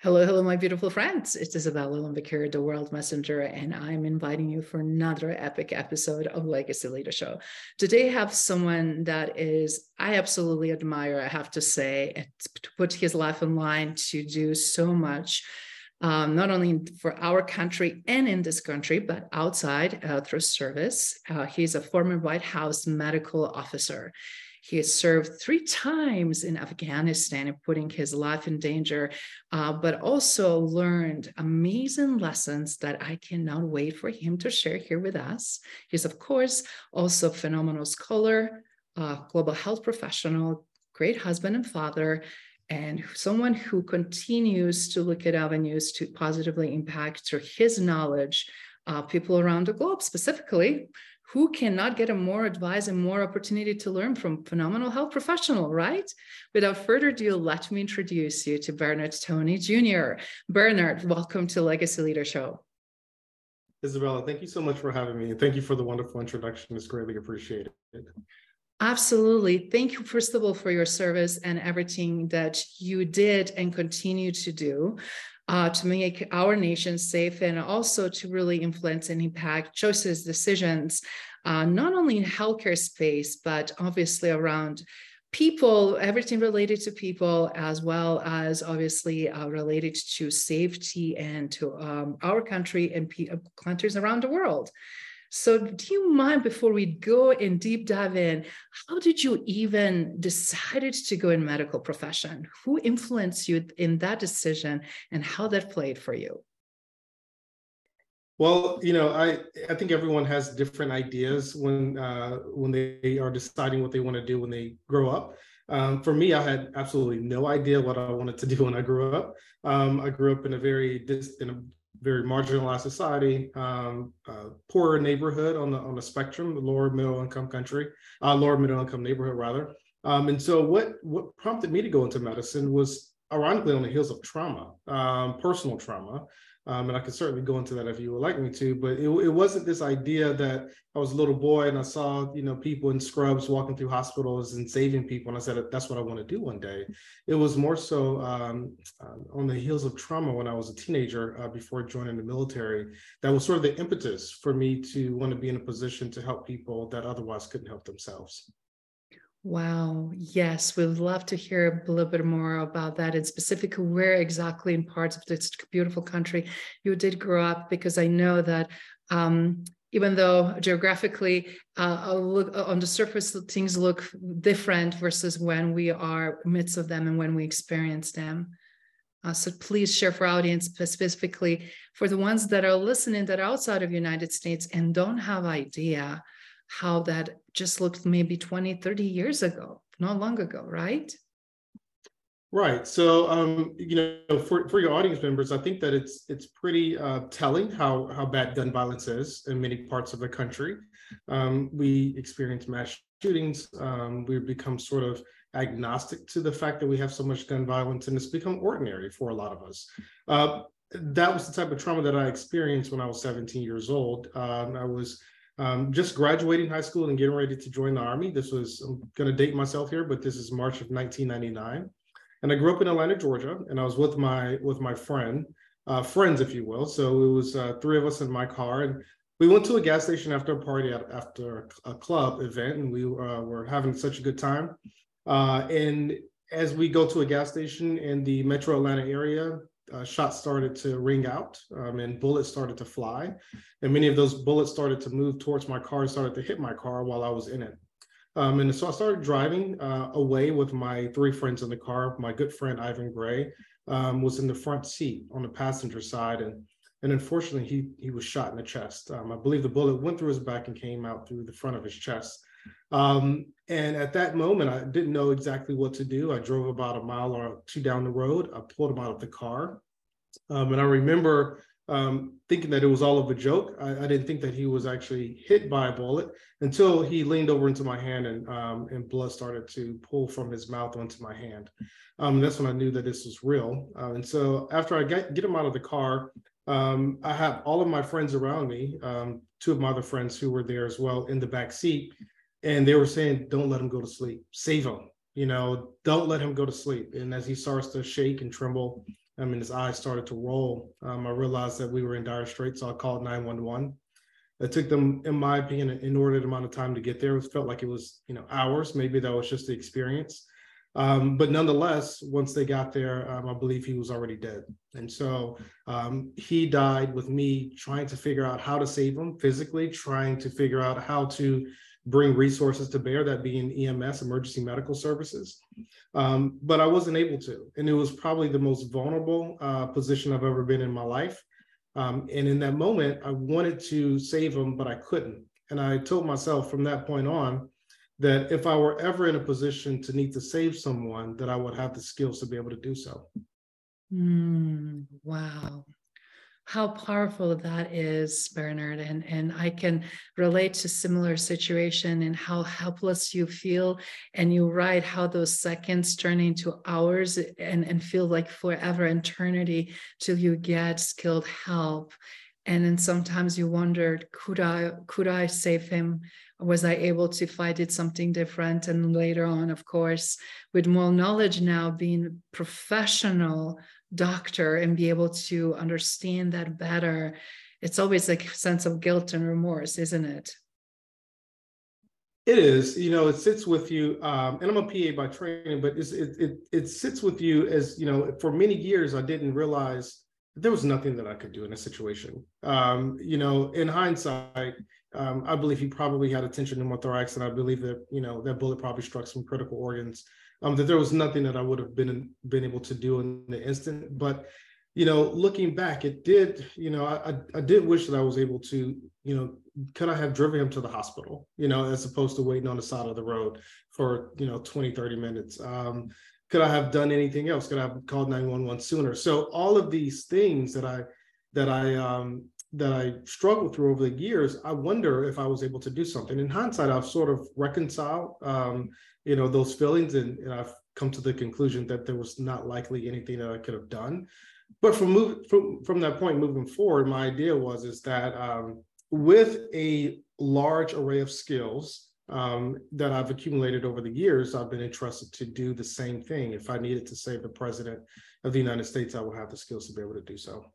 Hello, hello, my beautiful friends. It's Isabella here, the World Messenger, and I'm inviting you for another epic episode of Legacy Leader Show. Today, I have someone that is, I absolutely admire, I have to say, to put his life in line to do so much. Um, not only for our country and in this country, but outside uh, through service. Uh, he's a former White House medical officer. He has served three times in Afghanistan and putting his life in danger, uh, but also learned amazing lessons that I cannot wait for him to share here with us. He's, of course, also a phenomenal scholar, global health professional, great husband and father, and someone who continues to look at avenues to positively impact through his knowledge uh, people around the globe, specifically who cannot get a more advice and more opportunity to learn from phenomenal health professional, right? Without further ado, let me introduce you to Bernard Toney Jr. Bernard, welcome to Legacy Leader Show. Isabella, thank you so much for having me. And thank you for the wonderful introduction. It's greatly appreciated. Absolutely. Thank you, first of all, for your service and everything that you did and continue to do uh, to make our nation safe and also to really influence and impact choices, decisions, uh, not only in healthcare space, but obviously around people, everything related to people, as well as obviously uh, related to safety and to um, our country and countries around the world. So, do you mind before we go and deep dive in, how did you even decided to go in medical profession? Who influenced you in that decision, and how that played for you? Well, you know, I I think everyone has different ideas when uh, when they are deciding what they want to do when they grow up. Um, for me, I had absolutely no idea what I wanted to do when I grew up. Um, I grew up in a very dis- in a very marginalized society, um, uh, poorer neighborhood on the on the spectrum, the lower middle income country, uh, lower middle income neighborhood rather. Um, and so, what what prompted me to go into medicine was ironically on the heels of trauma, um, personal trauma. Um, and I can certainly go into that if you would like me to, but it, it wasn't this idea that I was a little boy and I saw, you know, people in scrubs walking through hospitals and saving people. And I said, that's what I want to do one day. It was more so um, uh, on the heels of trauma when I was a teenager uh, before joining the military. That was sort of the impetus for me to want to be in a position to help people that otherwise couldn't help themselves. Wow. Yes, we'd love to hear a little bit more about that and specifically where exactly in parts of this beautiful country you did grow up, because I know that um, even though geographically uh, look, uh, on the surface things look different versus when we are midst of them and when we experience them. Uh, so please share for audience specifically for the ones that are listening that are outside of United States and don't have idea how that just looked maybe 20, 30 years ago, not long ago, right? Right. So, um, you know, for, for your audience members, I think that it's it's pretty uh, telling how how bad gun violence is in many parts of the country. Um, we experience mass shootings. Um, we've become sort of agnostic to the fact that we have so much gun violence, and it's become ordinary for a lot of us. Uh, that was the type of trauma that I experienced when I was 17 years old. Um, I was um, just graduating high school and getting ready to join the army. This was, I'm going to date myself here, but this is March of 1999. And I grew up in Atlanta, Georgia, and I was with my with my friend, uh, friends, if you will. So it was uh, three of us in my car, and we went to a gas station after a party, after a club event, and we uh, were having such a good time. Uh, and as we go to a gas station in the Metro Atlanta area, uh, shots started to ring out um, and bullets started to fly. And many of those bullets started to move towards my car, started to hit my car while I was in it. Um, and so I started driving uh, away with my three friends in the car. My good friend Ivan Gray um, was in the front seat on the passenger side, and and unfortunately he he was shot in the chest. Um, I believe the bullet went through his back and came out through the front of his chest. Um, and at that moment, I didn't know exactly what to do. I drove about a mile or two down the road. I pulled him out of the car. Um, and I remember um, thinking that it was all of a joke. I, I, didn't think that he was actually hit by a bullet until he leaned over into my hand and um, and blood started to pull from his mouth onto my hand. Um, that's when I knew that this was real. Uh, and so after I get, get him out of the car, um, I have all of my friends around me, um, two of my other friends who were there as well in the back seat, and they were saying, "Don't let him go to sleep. Save him. You know, don't let him go to sleep." And as he starts to shake and tremble, I mean, his eyes started to roll. Um, I realized that we were in dire straits, so I called 911. It took them, in my opinion, an inordinate amount of time to get there. It felt like it was, you know, hours. Maybe that was just the experience. Um, but nonetheless, once they got there, um, I believe he was already dead. And so um, he died with me trying to figure out how to save him physically, trying to figure out how to bring resources to bear, that being EMS, emergency medical services. Um, but I wasn't able to. And it was probably the most vulnerable uh, position I've ever been in my life. Um, and in that moment, I wanted to save him, but I couldn't. And I told myself from that point on that if I were ever in a position to need to save someone, that I would have the skills to be able to do so. Mm, wow how powerful that is bernard and and i can relate to similar situation and how helpless you feel. And you write how those seconds turn into hours and and feel like forever eternity till you get skilled help. And then sometimes you wondered could i could i save him? Was i able to if i did something different? And later on of course with more knowledge now being professional doctor and be able to understand that better. It's always a sense of guilt and remorse isn't it? It is. You know it sits with you um, and i'm a pa by training but it, it it sits with you as you know for many years i didn't realize there was nothing that i could do in a situation. Um, you know in hindsight um, i believe he probably had a tension pneumothorax and i believe that you know that bullet probably struck some critical organs um, that there was nothing that I would have been been able to do in the instant. But you know, looking back, it did. You know, I I did wish that I was able to. You know, could I have driven him to the hospital? You know, as opposed to waiting on the side of the road for you know 20, 30 minutes. Um, could I have done anything else? Could I have called 911 sooner? So all of these things that I that I um, that I struggled through over the years, I wonder if I was able to do something. In hindsight, I've sort of reconciled, um, you know, those feelings, and, and, I've come to the conclusion that there was not likely anything that I could have done. But from move from from that point moving forward, my idea was is that um, with a large array of skills um, that I've accumulated over the years, I've been entrusted to do the same thing. If I needed to save the president of the United States, I will have the skills to be able to do so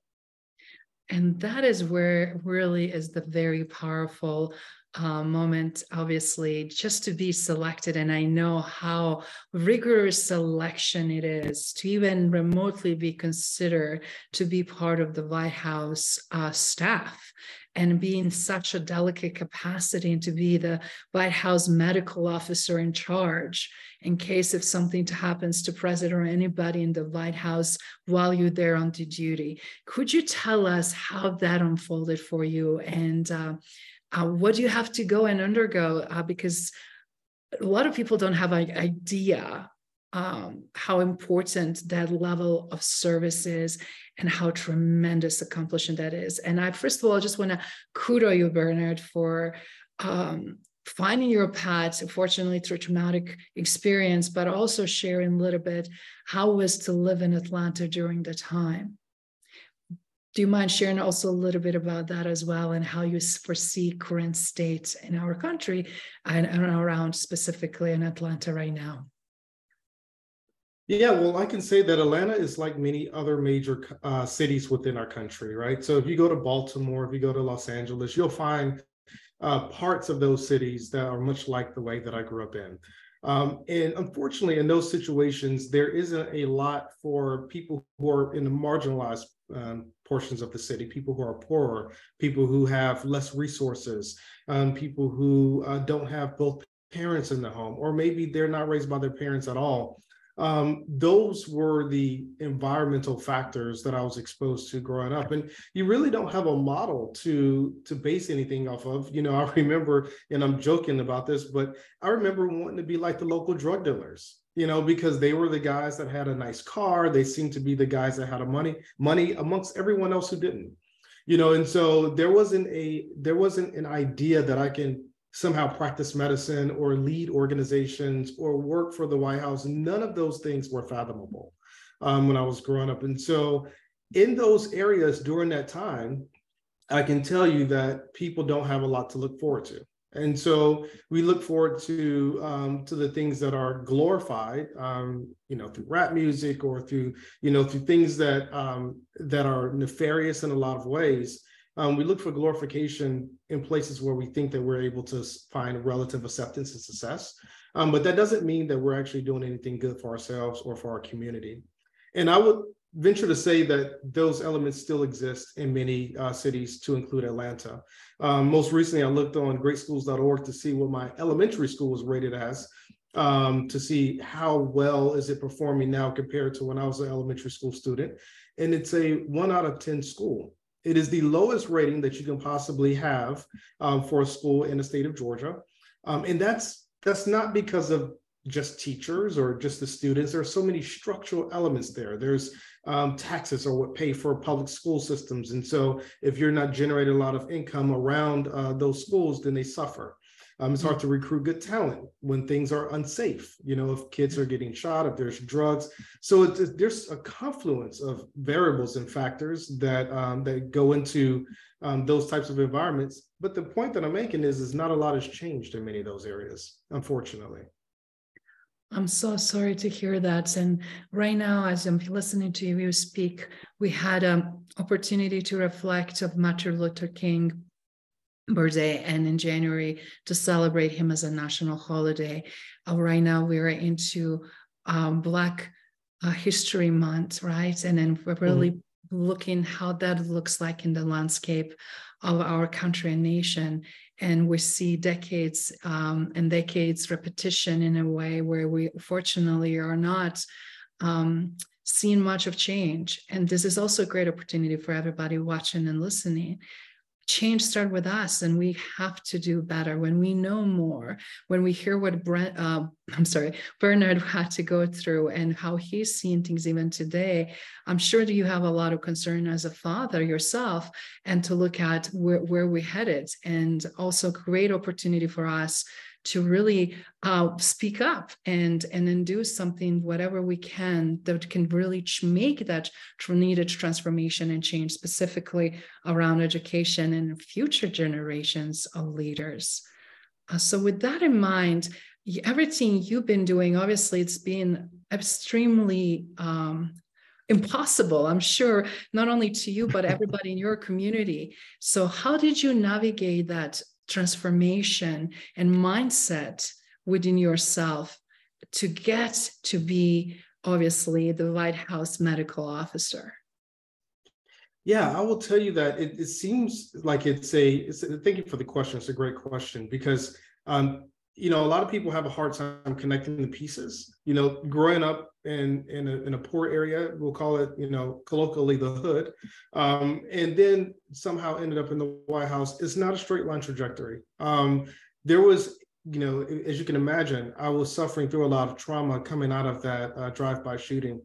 and that is where really is the very powerful uh, moment obviously just to be selected and i know how rigorous selection it is to even remotely be considered to be part of the white house uh, staff and be in such a delicate capacity and to be the White House medical officer in charge in case if something happens to president or anybody in the White House while you're there on duty. Could you tell us how that unfolded for you and uh, uh, what do you have to go and undergo? Uh, because a lot of people don't have an idea um, how important that level of service is and how tremendous accomplishment that is. And I, first of all, I just want to kudo you, Bernard, for um, finding your path, fortunately through traumatic experience, but also sharing a little bit how it was to live in Atlanta during the time. Do you mind sharing also a little bit about that as well and how you foresee current state in our country and, and around specifically in Atlanta right now? Yeah, well, I can say that Atlanta is like many other major uh, cities within our country, right? So if you go to Baltimore, if you go to Los Angeles, you'll find uh, parts of those cities that are much like the way that I grew up in. Um, and unfortunately, in those situations, there isn't a lot for people who are in the marginalized um, portions of the city, people who are poorer, people who have less resources, um, people who uh, don't have both parents in the home, or maybe they're not raised by their parents at all um, those were the environmental factors that I was exposed to growing up. And you really don't have a model to to base anything off of. You know, I remember, and I'm joking about this, but I remember wanting to be like the local drug dealers. You know, because they were the guys that had a nice car. They seemed to be the guys that had a money money amongst everyone else who didn't. You know, and so there wasn't a there wasn't an idea that I can somehow practice medicine or lead organizations or work for the White House. None of those things were fathomable um, when I was growing up. And so, in those areas during that time, I can tell you that people don't have a lot to look forward to. And so we look forward to um, to the things that are glorified, um, you know, through rap music or through you know through things that um, that are nefarious in a lot of ways. Um, we look for glorification in places where we think that we're able to find relative acceptance and success. Um, but that doesn't mean that we're actually doing anything good for ourselves or for our community. And I would venture to say that those elements still exist in many uh, cities, to include Atlanta. Um, most recently, I looked on greatschools.org to see what my elementary school was rated as, um, to see how well is it performing now compared to when I was an elementary school student. And it's a one out of 10 school. It is the lowest rating that you can possibly have um, for a school in the state of Georgia. Um, and that's that's not because of just teachers or just the students. There are so many structural elements there. There's um, taxes are what pay for public school systems. And so if you're not generating a lot of income around uh, those schools, then they suffer. Um, it's hard to recruit good talent when things are unsafe. You know, if kids are getting shot, if there's drugs. So it's, there's a confluence of variables and factors that um, that go into um, those types of environments. But the point that I'm making is, is not a lot has changed in many of those areas, unfortunately. I'm so sorry to hear that. And right now, as I'm listening to you speak, we had an opportunity to reflect of Martin Luther King birthday and in January to celebrate him as a national holiday. Uh, right now, we're into um, Black uh, History Month, right? And then we're really mm-hmm. Looking how that looks like in the landscape of our country and nation. And we see decades um, and decades repetition in a way where we fortunately are not um, seeing much of change. And this is also a great opportunity for everybody watching and listening change start with us and we have to do better. When we know more when we hear what Brent, uh, i'm sorry bernard had to go through and how he's seeing things even today i'm sure that you have a lot of concern as a father yourself and to look at where, where we're headed. And also great opportunity for us to really uh, speak up and and then do something whatever we can that can really make that needed transformation and change specifically around education and future generations of leaders. Uh, so with that in mind everything you've been doing obviously it's been extremely um, impossible i'm sure not only to you but everybody in your community. So how did you navigate that transformation and mindset within yourself to get to be obviously the White House medical officer? Yeah, I will tell you that it, it seems like it's a, it's a, thank you for the question. It's a great question because, um, you know, a lot of people have a hard time connecting the pieces. You know, growing up in in a, in a poor area, we'll call it, you know, colloquially the hood, um, and then somehow ended up in the White House. It's not a straight line trajectory. Um, there was, you know, as you can imagine, I was suffering through a lot of trauma coming out of that uh, drive-by shooting.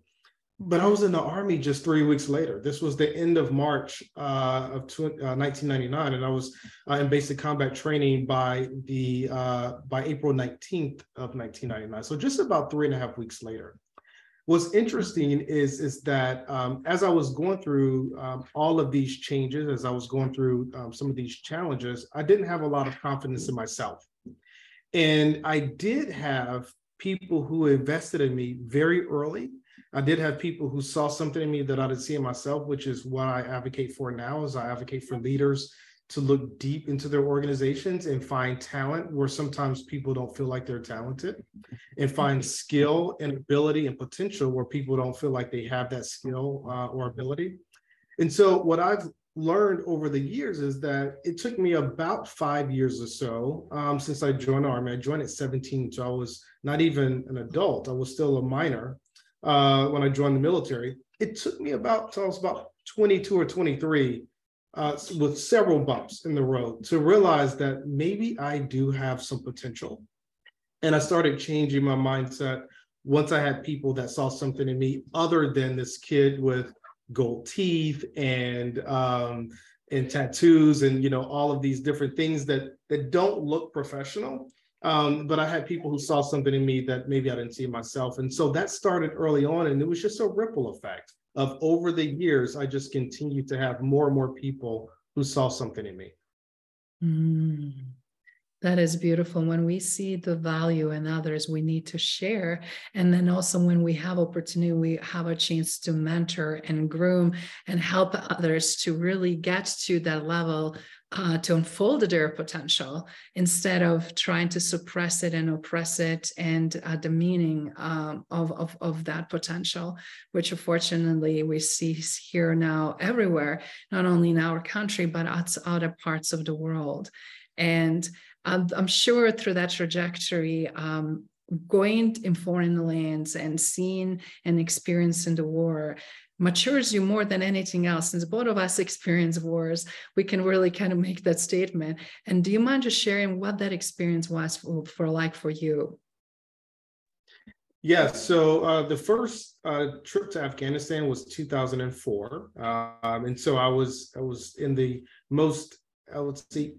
But I was in the army just three weeks later. This was the end of March uh, of tw- uh, 1999, and I was uh, in basic combat training by the uh, by April 19th of 1999. So just about three and a half weeks later what's interesting is is that um, as I was going through um, all of these changes, as I was going through um, some of these challenges, I didn't have a lot of confidence in myself, and I did have people who invested in me very early. I did have people who saw something in me that I didn't see in myself, which is what I advocate for now. Is I advocate for leaders to look deep into their organizations and find talent where sometimes people don't feel like they're talented and find skill and ability and potential where people don't feel like they have that skill uh, or ability and so what i've learned over the years is that it took me about five years or so um, since I joined the Army. I joined at 17, so I was not even an adult. I was still a minor uh, when I joined the military. It took me about, so I was about 22 or 23 uh, with several bumps in the road to realize that maybe I do have some potential. And I started changing my mindset once I had people that saw something in me other than this kid with gold teeth and um, and tattoos and you know all of these different things that that don't look professional. Um, but I had people who saw something in me that maybe I didn't see myself, and so that started early on, and it was just a ripple effect of over the years. I just continued to have more and more people who saw something in me. Mm. That is beautiful. When we see the value in others, we need to share. And then also when we have opportunity, we have a chance to mentor and groom and help others to really get to that level uh, to unfold their potential instead of trying to suppress it and oppress it and uh, the meaning um, of, of, of that potential, which unfortunately we see here now everywhere, not only in our country, but at other parts of the world. And I'm, I'm sure through that trajectory, um, going in foreign lands and seeing and experiencing the war matures you more than anything else. Since both of us experience wars, we can really kind of make that statement. And do you mind just sharing what that experience was for, for like for you? Yeah, so uh, the first uh, trip to Afghanistan was 2004, um, and so I was I was in the most I would say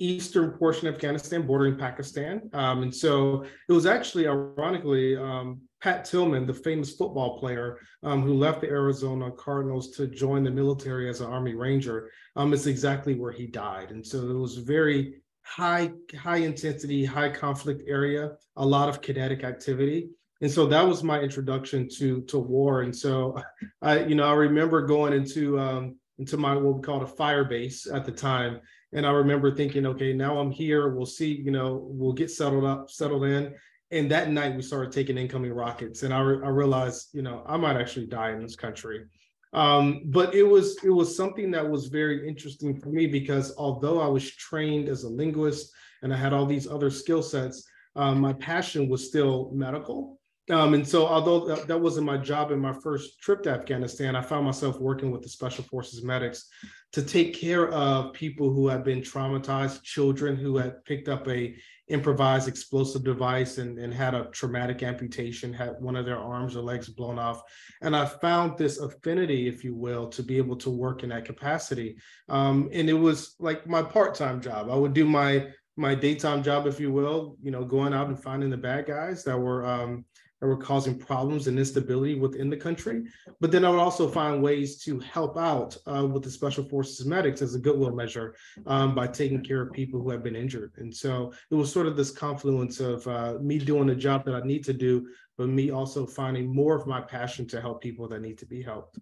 eastern portion of Afghanistan, bordering Pakistan. Um, and so it was actually, ironically, um, Pat Tillman, the famous football player um, who left the Arizona Cardinals to join the military as an Army Ranger, um, is exactly where he died. And so it was very high, high intensity, high conflict area, a lot of kinetic activity. And so that was my introduction to to war. And so I, you know, I remember going into um, into my what we called a fire base at the time and I remember thinking, okay, now I'm here. We'll see, you know, we'll get settled up, settled in. And that night we started taking incoming rockets. And I, re- I realized, you know, I might actually die in this country. Um, but it was it was something that was very interesting for me because although I was trained as a linguist and I had all these other skill sets, um, my passion was still medical. Um, and so, although that, that, wasn't my job in my first trip to Afghanistan, I found myself working with the Special Forces medics to take care of people who had been traumatized, children who had picked up a improvised explosive device and, and had a traumatic amputation, had one of their arms or legs blown off. And I found this affinity, if you will, to be able to work in that capacity. Um, and it was like my part-time job. I would do my my daytime job, if you will, you know, going out and finding the bad guys that were um, that were causing problems and instability within the country. But then I would also find ways to help out uh, with the Special Forces medics as a goodwill measure um, by taking care of people who have been injured. And so it was sort of this confluence of uh, me doing the job that I need to do, but me also finding more of my passion to help people that need to be helped.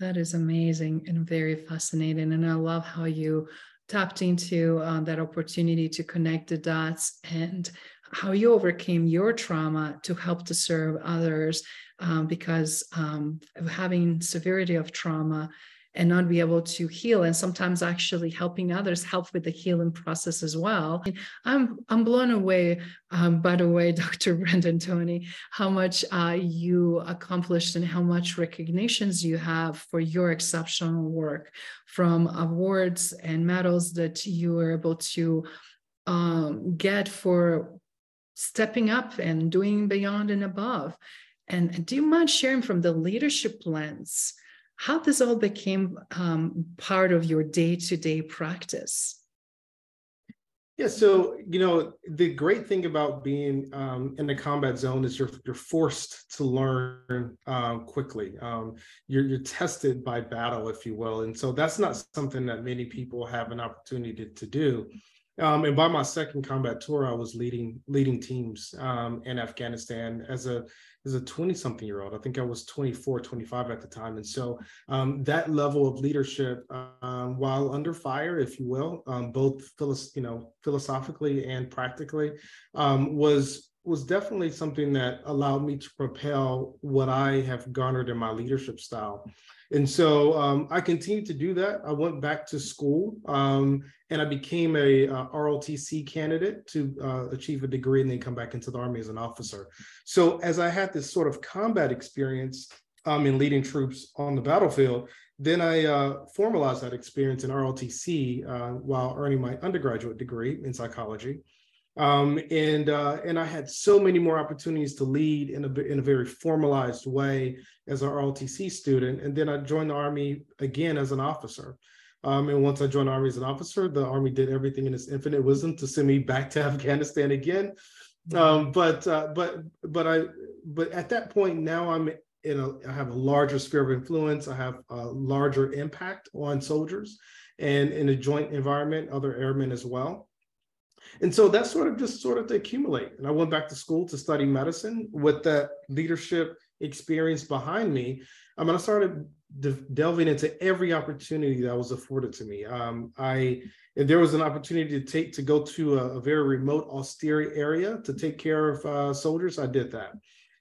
That is amazing and very fascinating. And I love how you tapped into uh, that opportunity to connect the dots and how you overcame your trauma to help to serve others um, because um, having severity of trauma and not be able to heal and sometimes actually helping others help with the healing process as well. I'm i'm blown away um, by the way dr brendan toney how much uh, you accomplished and how much recognitions you have for your exceptional work from awards and medals that you were able to um, get for stepping up and doing beyond and above. And do you mind sharing from the leadership lens how this all became um, part of your day to day practice? Yeah, so you know the great thing about being um, in the combat zone is you're you're forced to learn um, quickly. Um, you're you're tested by battle, if you will, and so that's not something that many people have an opportunity to, to do. Um, and by my second combat tour, I was leading leading teams um, in Afghanistan as a as a 20 something year old. I think I was 24, 25 at the time. And so um, that level of leadership, um, while under fire, if you will, um, both philo- you know philosophically and practically, um, was was definitely something that allowed me to propel what I have garnered in my leadership style. And so um, I continued to do that. I went back to school um, and I became a uh, ROTC candidate to uh, achieve a degree and then come back into the Army as an officer. So as I had this sort of combat experience um, in leading troops on the battlefield, then I uh, formalized that experience in ROTC uh, while earning my undergraduate degree in psychology. Um, and uh, and I had so many more opportunities to lead in a in a very formalized way as an ROTC student. And then I joined the Army again as an officer. Um, and once I joined the Army as an officer, the Army did everything in its infinite wisdom to send me back to Afghanistan again. Um, but uh, but but I but at that point now I'm in a I have a larger sphere of influence. I have a larger impact on soldiers, and in a joint environment, other airmen as well. And so that sort of just sort of to accumulate. And I went back to school to study medicine with that leadership experience behind me. I mean, I started de- delving into every opportunity that was afforded to me. Um, I if there was an opportunity to take to go to a, a very remote, austere area to take care of uh, soldiers, I did that.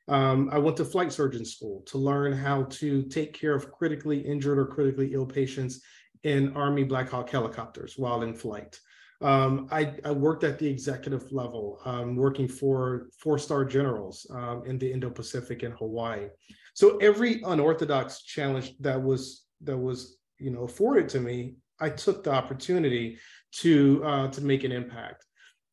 Um, I went to flight surgeon school to learn how to take care of critically injured or critically ill patients in Army Black Hawk helicopters while in flight. Um, I, I, worked at the executive level, um, working for four-star generals um, in the Indo-Pacific and Hawaii. So every unorthodox challenge that was that was you know afforded to me, I took the opportunity to uh, to make an impact.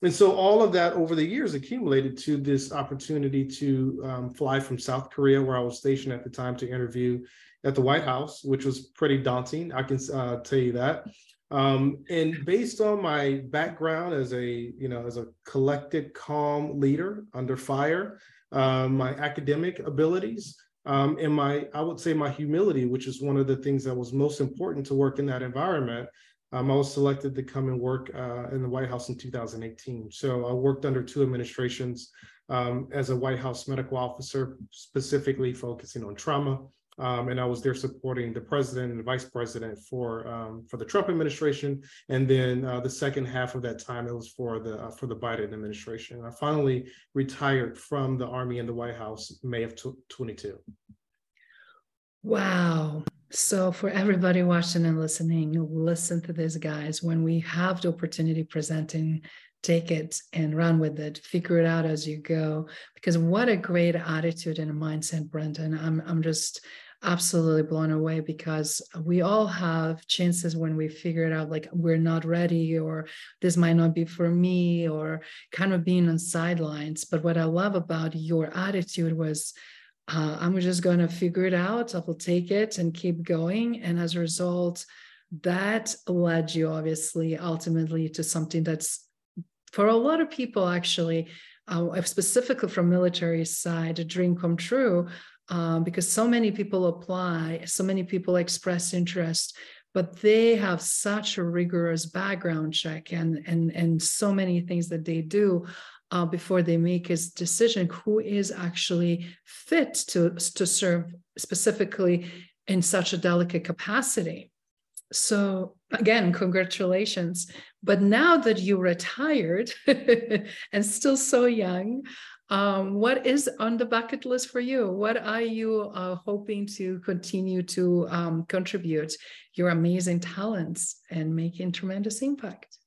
And so all of that over the years accumulated to this opportunity to um, fly from South Korea, where I was stationed at the time, to interview at the White House, which was pretty daunting. I can uh, tell you that. Um, and based on my background as a, you know, as a collected, calm leader under fire, uh, my academic abilities, um, and my, I would say my humility, which is one of the things that was most important to work in that environment. Um, I was selected to come and work uh, in the White House in 2018. So I worked under two administrations um, as a White House medical officer, specifically focusing on trauma um, and I was there supporting the president and vice president for um, for the Trump administration. And then uh, the second half of that time, it was for the uh, for the Biden administration. I finally retired from the Army and the White House May of 22. Wow. So, for everybody watching and listening, listen to this, guys. When we have the opportunity presenting, take it and run with it. Figure it out as you go. Because what a great attitude and a mindset, Brendan. I'm, I'm just, absolutely blown away because we all have chances when we figure it out like we're not ready or this might not be for me or kind of being on sidelines. But what i love about your attitude was uh, i'm just going to figure it out i will take it and keep going. And as a result that led you obviously ultimately to something that's for a lot of people actually uh, specifically from military side a dream come true um, because so many people apply, so many people express interest, but they have such a rigorous background check and and and so many things that they do uh, before they make his decision who is actually fit to to serve specifically in such a delicate capacity. So again, congratulations. But now that you retired and still so young, um, what is on the bucket list for you? What are you uh, hoping to continue to um, contribute your amazing talents and making tremendous impact?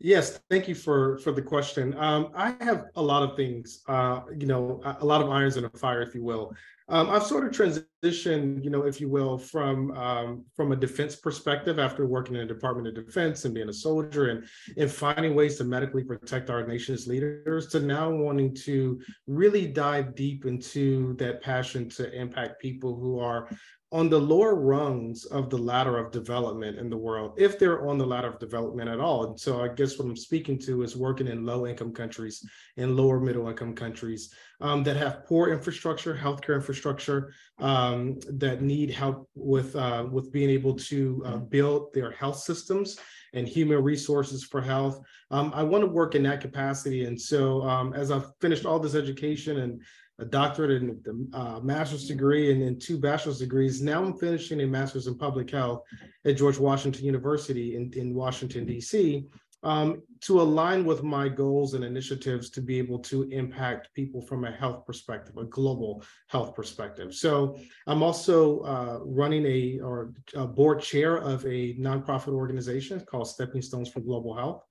Yes, thank you for for the question. Um, I have a lot of things, uh, you know, a lot of irons in the fire, if you will. Um, I've sort of transitioned, you know, if you will, from um, from a defense perspective after working in the Department of Defense and being a soldier and and finding ways to medically protect our nation's leaders to now wanting to really dive deep into that passion to impact people who are on the lower rungs of the ladder of development in the world, if they're on the ladder of development at all. And so I guess what I'm speaking to is working in low income countries and lower middle income countries um, that have poor infrastructure, healthcare infrastructure, um, that need help with, uh, with being able to uh, build their health systems and human resources for health. Um, I want to work in that capacity. And so um, as I've finished all this education and a doctorate and a uh, master's degree and then two bachelor's degrees. Now I'm finishing a master's in public health at George Washington University in, in Washington, D.C. um, to align with my goals and initiatives to be able to impact people from a health perspective, a global health perspective. So I'm also uh, running a or a board chair of a nonprofit organization called Stepping Stones for Global Health.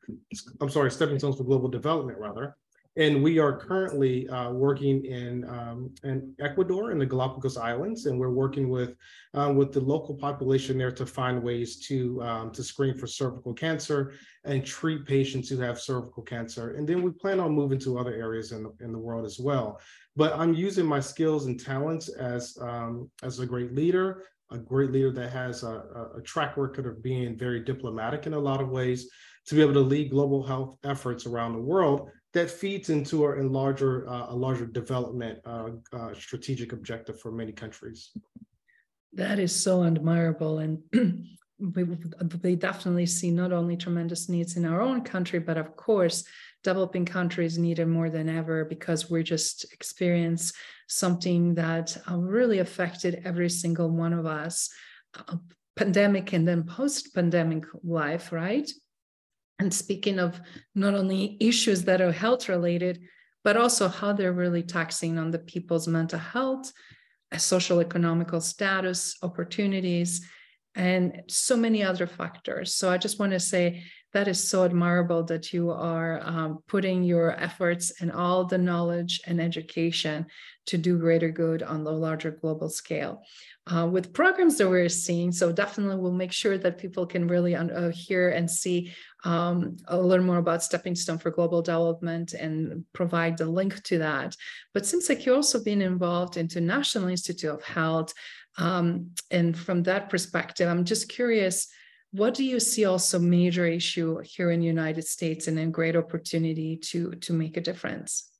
I'm sorry, Stepping Stones for Global Development, rather. And we are currently uh, working in, um, in Ecuador in the Galapagos Islands, and we're working with uh, with the local population there to find ways to um, to screen for cervical cancer and treat patients who have cervical cancer. And then we plan on moving to other areas in the, in the world as well. But I'm using my skills and talents as um, as a great leader, a great leader that has a, a track record of being very diplomatic in a lot of ways, to be able to lead global health efforts around the world that feeds into a, a larger uh, a larger development uh, uh, strategic objective for many countries. That is so admirable, and we, we definitely see not only tremendous needs in our own country, but of course, developing countries need it more than ever because we're just experience something that uh, really affected every single one of us, uh, pandemic and then post-pandemic life, right? And speaking of not only issues that are health related, but also how they're really taxing on the people's mental health, social economical status, opportunities, and so many other factors. So I just want to say that is so admirable that you are um, putting your efforts and all the knowledge and education to do greater good on the larger global scale uh, with programs that we're seeing. So definitely we'll make sure that people can really uh, hear and see um, little more about Stepping Stone for Global Development and provide the link to that. But seems like you're also being involved into National Institute of Health. Um, and from that perspective, I'm just curious, what do you see also major issue here in the United States and a great opportunity to, to make a difference?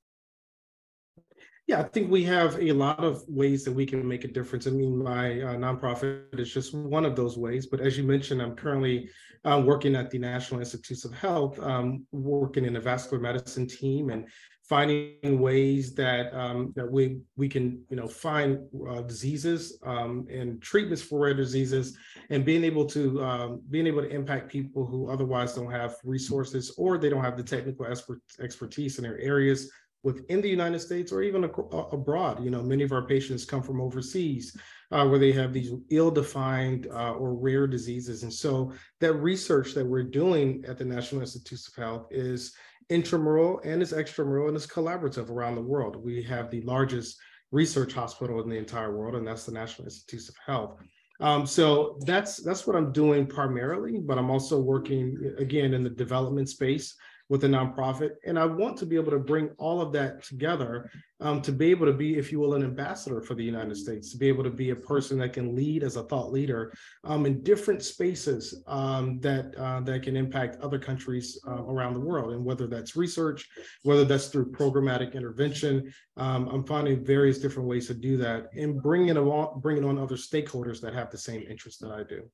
Yeah, I think we have a lot of ways that we can make a difference. I mean, my uh, nonprofit is just one of those ways. But as you mentioned, I'm currently uh, working at the National Institutes of Health, um, working in the vascular medicine team and finding ways that um, that we we can you know find uh, diseases um, and treatments for rare diseases, and being able to um, being able to impact people who otherwise don't have resources or they don't have the technical expert, expertise in their areas within the United States or even abroad. You know, many of our patients come from overseas uh, where they have these ill-defined uh, or rare diseases. And so that research that we're doing at the National Institutes of Health is intramural and is extramural and is collaborative around the world. We have the largest research hospital in the entire world, and that's the National Institutes of Health. Um, so that's that's what I'm doing primarily, but I'm also working again in the development space with a nonprofit. And I want to be able to bring all of that together um, to be able to be, if you will, an ambassador for the United States, to be able to be a person that can lead as a thought leader um, in different spaces um, that uh, that can impact other countries uh, around the world. And whether that's research, whether that's through programmatic intervention, um, I'm finding various different ways to do that and bringing on bringing on other stakeholders that have the same interest that I do.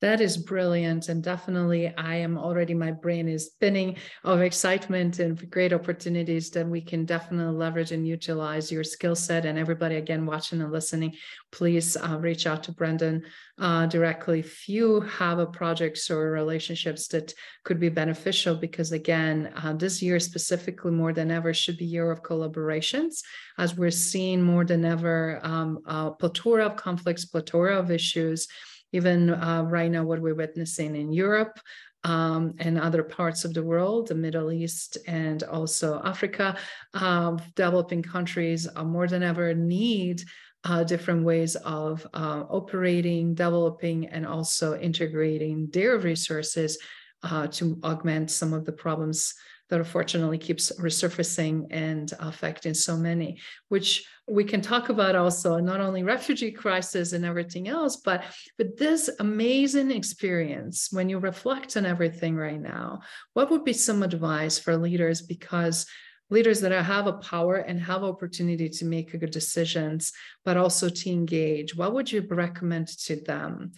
That is brilliant. And definitely, I am already, my brain is spinning of excitement and great opportunities that we can definitely leverage and utilize your skill set. And everybody, again, watching and listening, please uh, reach out to Brendan uh, directly if you have a projects or relationships that could be beneficial. Because again, uh, this year specifically more than ever should be year of collaborations, as we're seeing more than ever um, a plethora of conflicts, plethora of issues even uh, right now what we're witnessing in Europe um, and other parts of the world, the Middle East and also Africa, uh, developing countries more than ever need uh, different ways of uh, operating, developing, and also integrating their resources uh, to augment some of the problems that unfortunately keeps resurfacing and affecting so many, which we can talk about also not only refugee crisis and everything else, but but this amazing experience when you reflect on everything right now, what would be some advice for leaders? Because leaders that have a power and have opportunity to make good decisions, but also to engage, what would you recommend to them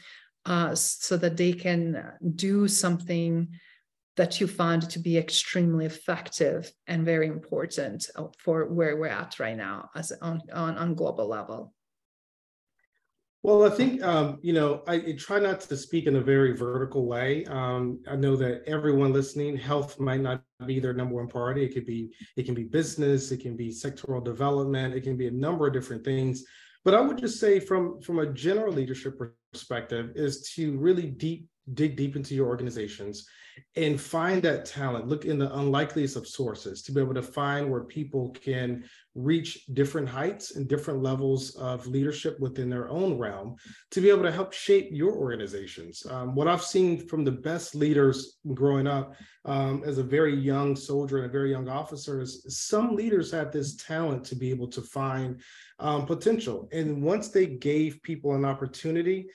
uh, so that they can do something that you found to be extremely effective and very important uh, for where we're at right now as on, on, on global level? Well, I think um, you know I, I, try not to speak in a very vertical way. Um, I know that everyone listening, health might not be their number one priority. It could be it can be business, it can be sectoral development, it can be a number of different things. But I would just say from from a general leadership perspective is to really deep dig deep into your organizations and find that talent. Look in the unlikeliest of sources to be able to find where people can reach different heights and different levels of leadership within their own realm to be able to help shape your organizations. Um, what i've seen from the best leaders growing up um, as a very young soldier and a very young officer is some leaders have this talent to be able to find um, potential. And once they gave people an opportunity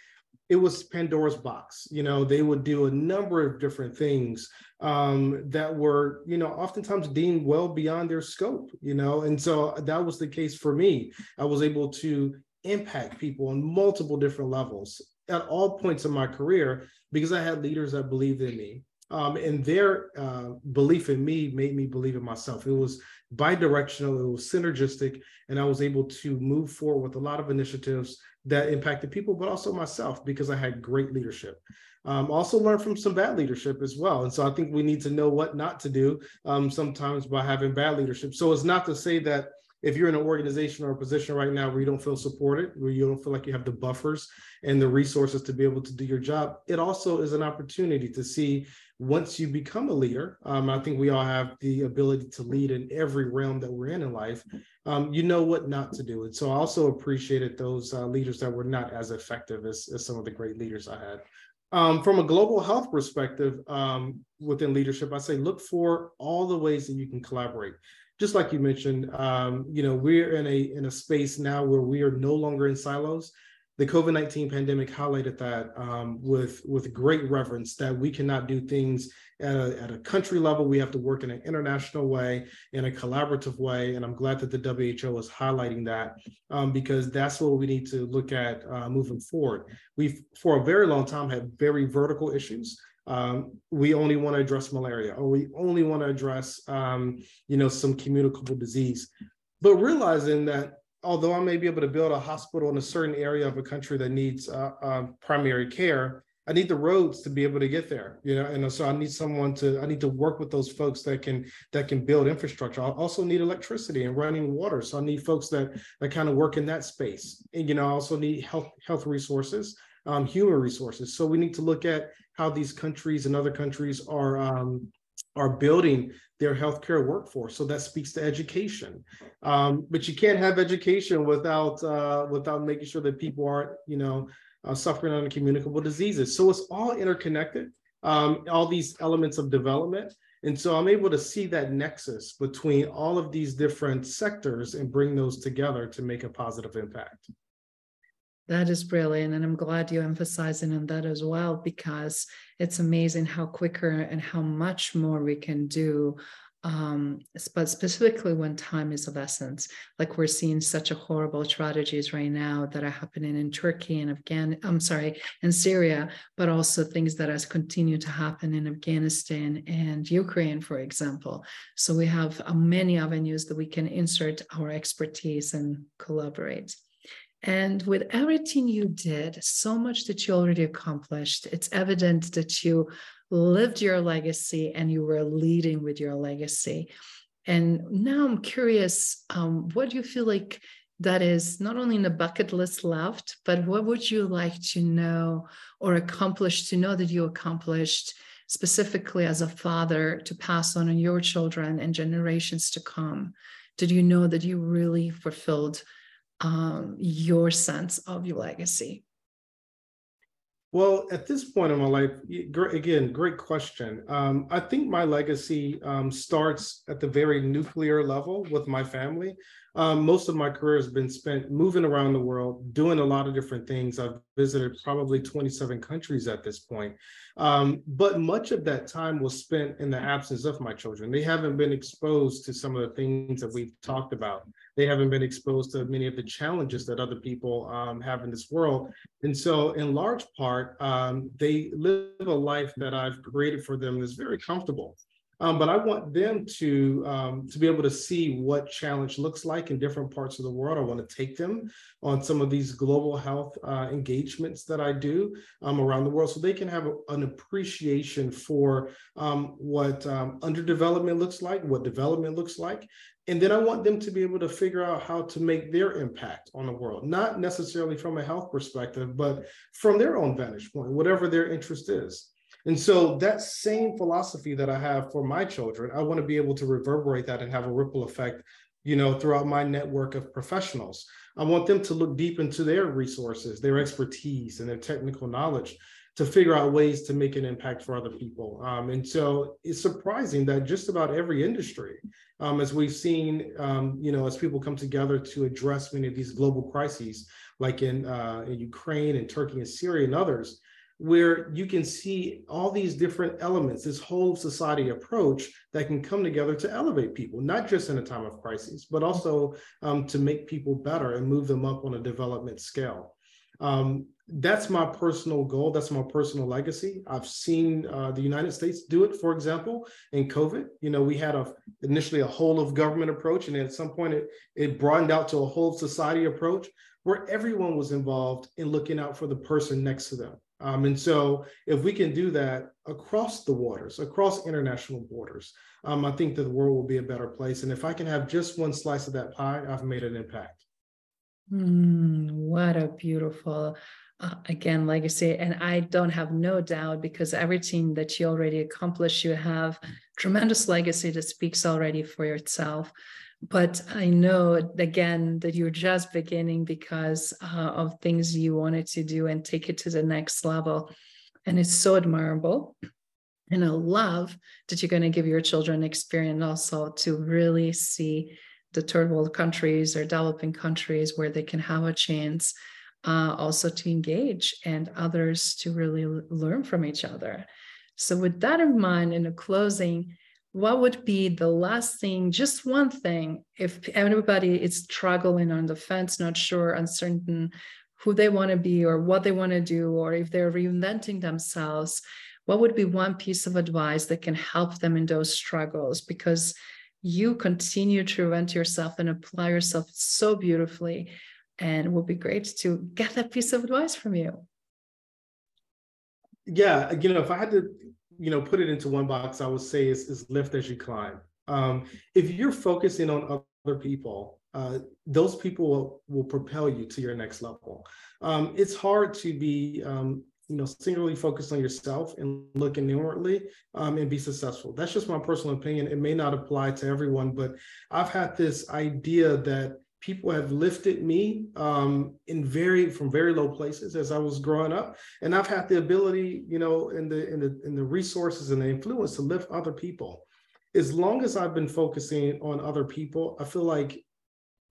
it was Pandora's box. You know, they would do a number of different things um, that were, you know, oftentimes deemed well beyond their scope, you know, and so that was the case for me. I was able to impact people on multiple different levels at all points of my career because I had leaders that believed in me. Um, and their uh, belief in me made me believe in myself. It was bi-directional, it was synergistic, and I was able to move forward with a lot of initiatives that impacted people, but also myself because I had great leadership. Um, also learned from some bad leadership as well. And so I think we need to know what not to do um, sometimes by having bad leadership. So it's not to say that if you're in an organization or a position right now where you don't feel supported, where you don't feel like you have the buffers and the resources to be able to do your job, it also is an opportunity to see once you become a leader. Um, I think we all have the ability to lead in every realm that we're in in life. Um, you know what not to do. And so I also appreciated those uh, leaders that were not as effective as, as some of the great leaders I had. Um, from a global health perspective um, within leadership, I say look for all the ways that you can collaborate just like you mentioned, um, you know, we're in a in a space now where we are no longer in silos. The COVID nineteen pandemic highlighted that um, with with great reverence that we cannot do things at a, at a country level. We have to work in an international way, in a collaborative way, and I'm glad that the WHO is highlighting that um, because that's what we need to look at uh, moving forward. We've for a very long time had very vertical issues um, we only want to address malaria or we only want to address um, you know some communicable disease. But realizing that although i may be able to build a hospital in a certain area of a country that needs uh, uh, primary care i need the roads to be able to get there you know and so i need someone to i need to work with those folks that can that can build infrastructure. I also need electricity and running water so i need folks that that kind of work in that space. And you know i also need health health resources um, human resources so we need to look at how these countries and other countries are um, are building their healthcare workforce. So that speaks to education. Um, but you can't have education without uh, without making sure that people aren't, you know, uh, suffering on communicable diseases. So it's all interconnected. Um, all these elements of development. And so I'm able to see that nexus between all of these different sectors and bring those together to make a positive impact. That is brilliant. And I'm glad you're emphasizing on that as well, because it's amazing how quicker and how much more we can do. Um, but specifically when time is of essence, like we're seeing such a horrible tragedies right now that are happening in Turkey and Afghan, I'm sorry, in Syria, but also things that has continued to happen in Afghanistan and Ukraine, for example. So we have uh, many avenues that we can insert our expertise and collaborate. And with everything you did, so much that you already accomplished, it's evident that you lived your legacy and you were leading with your legacy. And now I'm curious, um, what do you feel like that is not only in the bucket list left, but what would you like to know or accomplish to know that you accomplished specifically as a father to pass on on your children and generations to come? Did you know that you really fulfilled um, your sense of your legacy? Well, at this point in my life, again, great question. Um, I think my legacy um, starts at the very nuclear level with my family. Um, most of my career has been spent moving around the world, doing a lot of different things. I've visited probably 27 countries at this point. Um, but much of that time was spent in the absence of my children. They haven't been exposed to some of the things that we've talked about they haven't been exposed to many of the challenges that other people um, have in this world. And so, in large part, um, they live a life that I've created for them that's very comfortable. Um, but I want them to um, to be able to see what challenge looks like in different parts of the world. I want to take them on some of these global health uh, engagements that I do um, around the world, so they can have a, an appreciation for um, what underdevelopment looks like, what development looks like, and then I want them to be able to figure out how to make their impact on the world, not necessarily from a health perspective, but from their own vantage point, whatever their interest is. And so that same philosophy that I have for my children, I want to be able to reverberate that and have a ripple effect, you know, throughout my network of professionals. I want them to look deep into their resources, their expertise, and their technical knowledge to figure out ways to make an impact for other people. Um, and so it's surprising that just about every industry, um, as we've seen, um, you know, as people come together to address many of these global crises, like in, uh, in Ukraine and Turkey and Syria and others, where you can see all these different elements, this whole society approach that can come together to elevate people, not just in a time of crisis, but also um, to make people better and move them up on a development scale. Um, that's my personal goal. That's my personal legacy. I've seen uh, the United States do it, for example, in COVID. You know, we had a initially a whole of government approach, and at some point it, it broadened out to a whole society approach where everyone was involved in looking out for the person next to them. Um, and so, if we can do that across the waters, across international borders, um, I think that the world will be a better place. And if I can have just one slice of that pie, I've made an impact. Mm, what a beautiful, uh, again, legacy. And I don't have no doubt because everything that you already accomplished, you have tremendous legacy that speaks already for yourself but I know again that you're just beginning because uh, of things you wanted to do and take it to the next level. And it's so admirable. And I love that you're going to give your children experience also to really see the third world countries or developing countries where they can have a chance uh, also to engage and others to really learn from each other. So, with that in mind, in a closing, what would be the last thing, just one thing, if everybody is struggling on the fence, not sure, uncertain who they want to be or what they want to do, or if they're reinventing themselves, what would be one piece of advice that can help them in those struggles? Because you continue to reinvent yourself and apply yourself so beautifully. And it would be great to get that piece of advice from you. Yeah, you know, if I had to you know, put it into one box, I would say is, is lift as you climb. Um, if you're focusing on other people, uh, those people will, will propel you to your next level. Um, it's hard to be, um, you know, singularly focused on yourself and looking inwardly um, and be successful. That's just my personal opinion. It may not apply to everyone, but I've had this idea that people have lifted me um, in very from very low places as I was growing up, and I've had the ability, you know, in the in the in the resources and the influence to lift other people. As long as I've been focusing on other people, I feel like,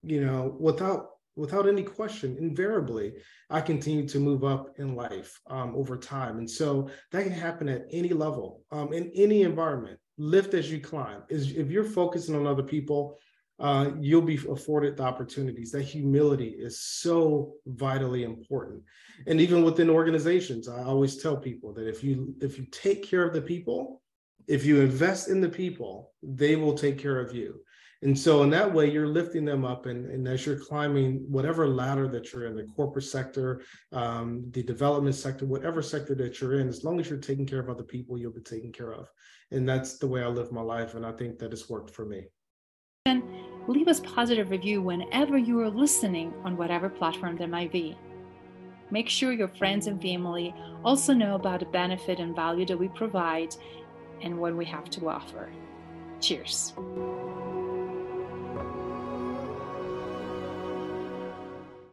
you know, without without any question, invariably, I continue to move up in life um, over time, and so that can happen at any level, um, in any environment. Lift as you climb. Is if you're focusing on other people uh, you'll be afforded the opportunities. That humility is so vitally important. And even within organizations, I always tell people that if you if you take care of the people, if you invest in the people, they will take care of you. And so in that way, you're lifting them up. And, and as you're climbing whatever ladder that you're in, the corporate sector, um, the development sector, whatever sector that you're in, as long as you're taking care of other people, you'll be taken care of. And that's the way I live my life. And I think that it's worked for me leave us positive review whenever you are listening on whatever platform there might be. Make sure your friends and family also know about the benefit and value that we provide and what we have to offer. Cheers.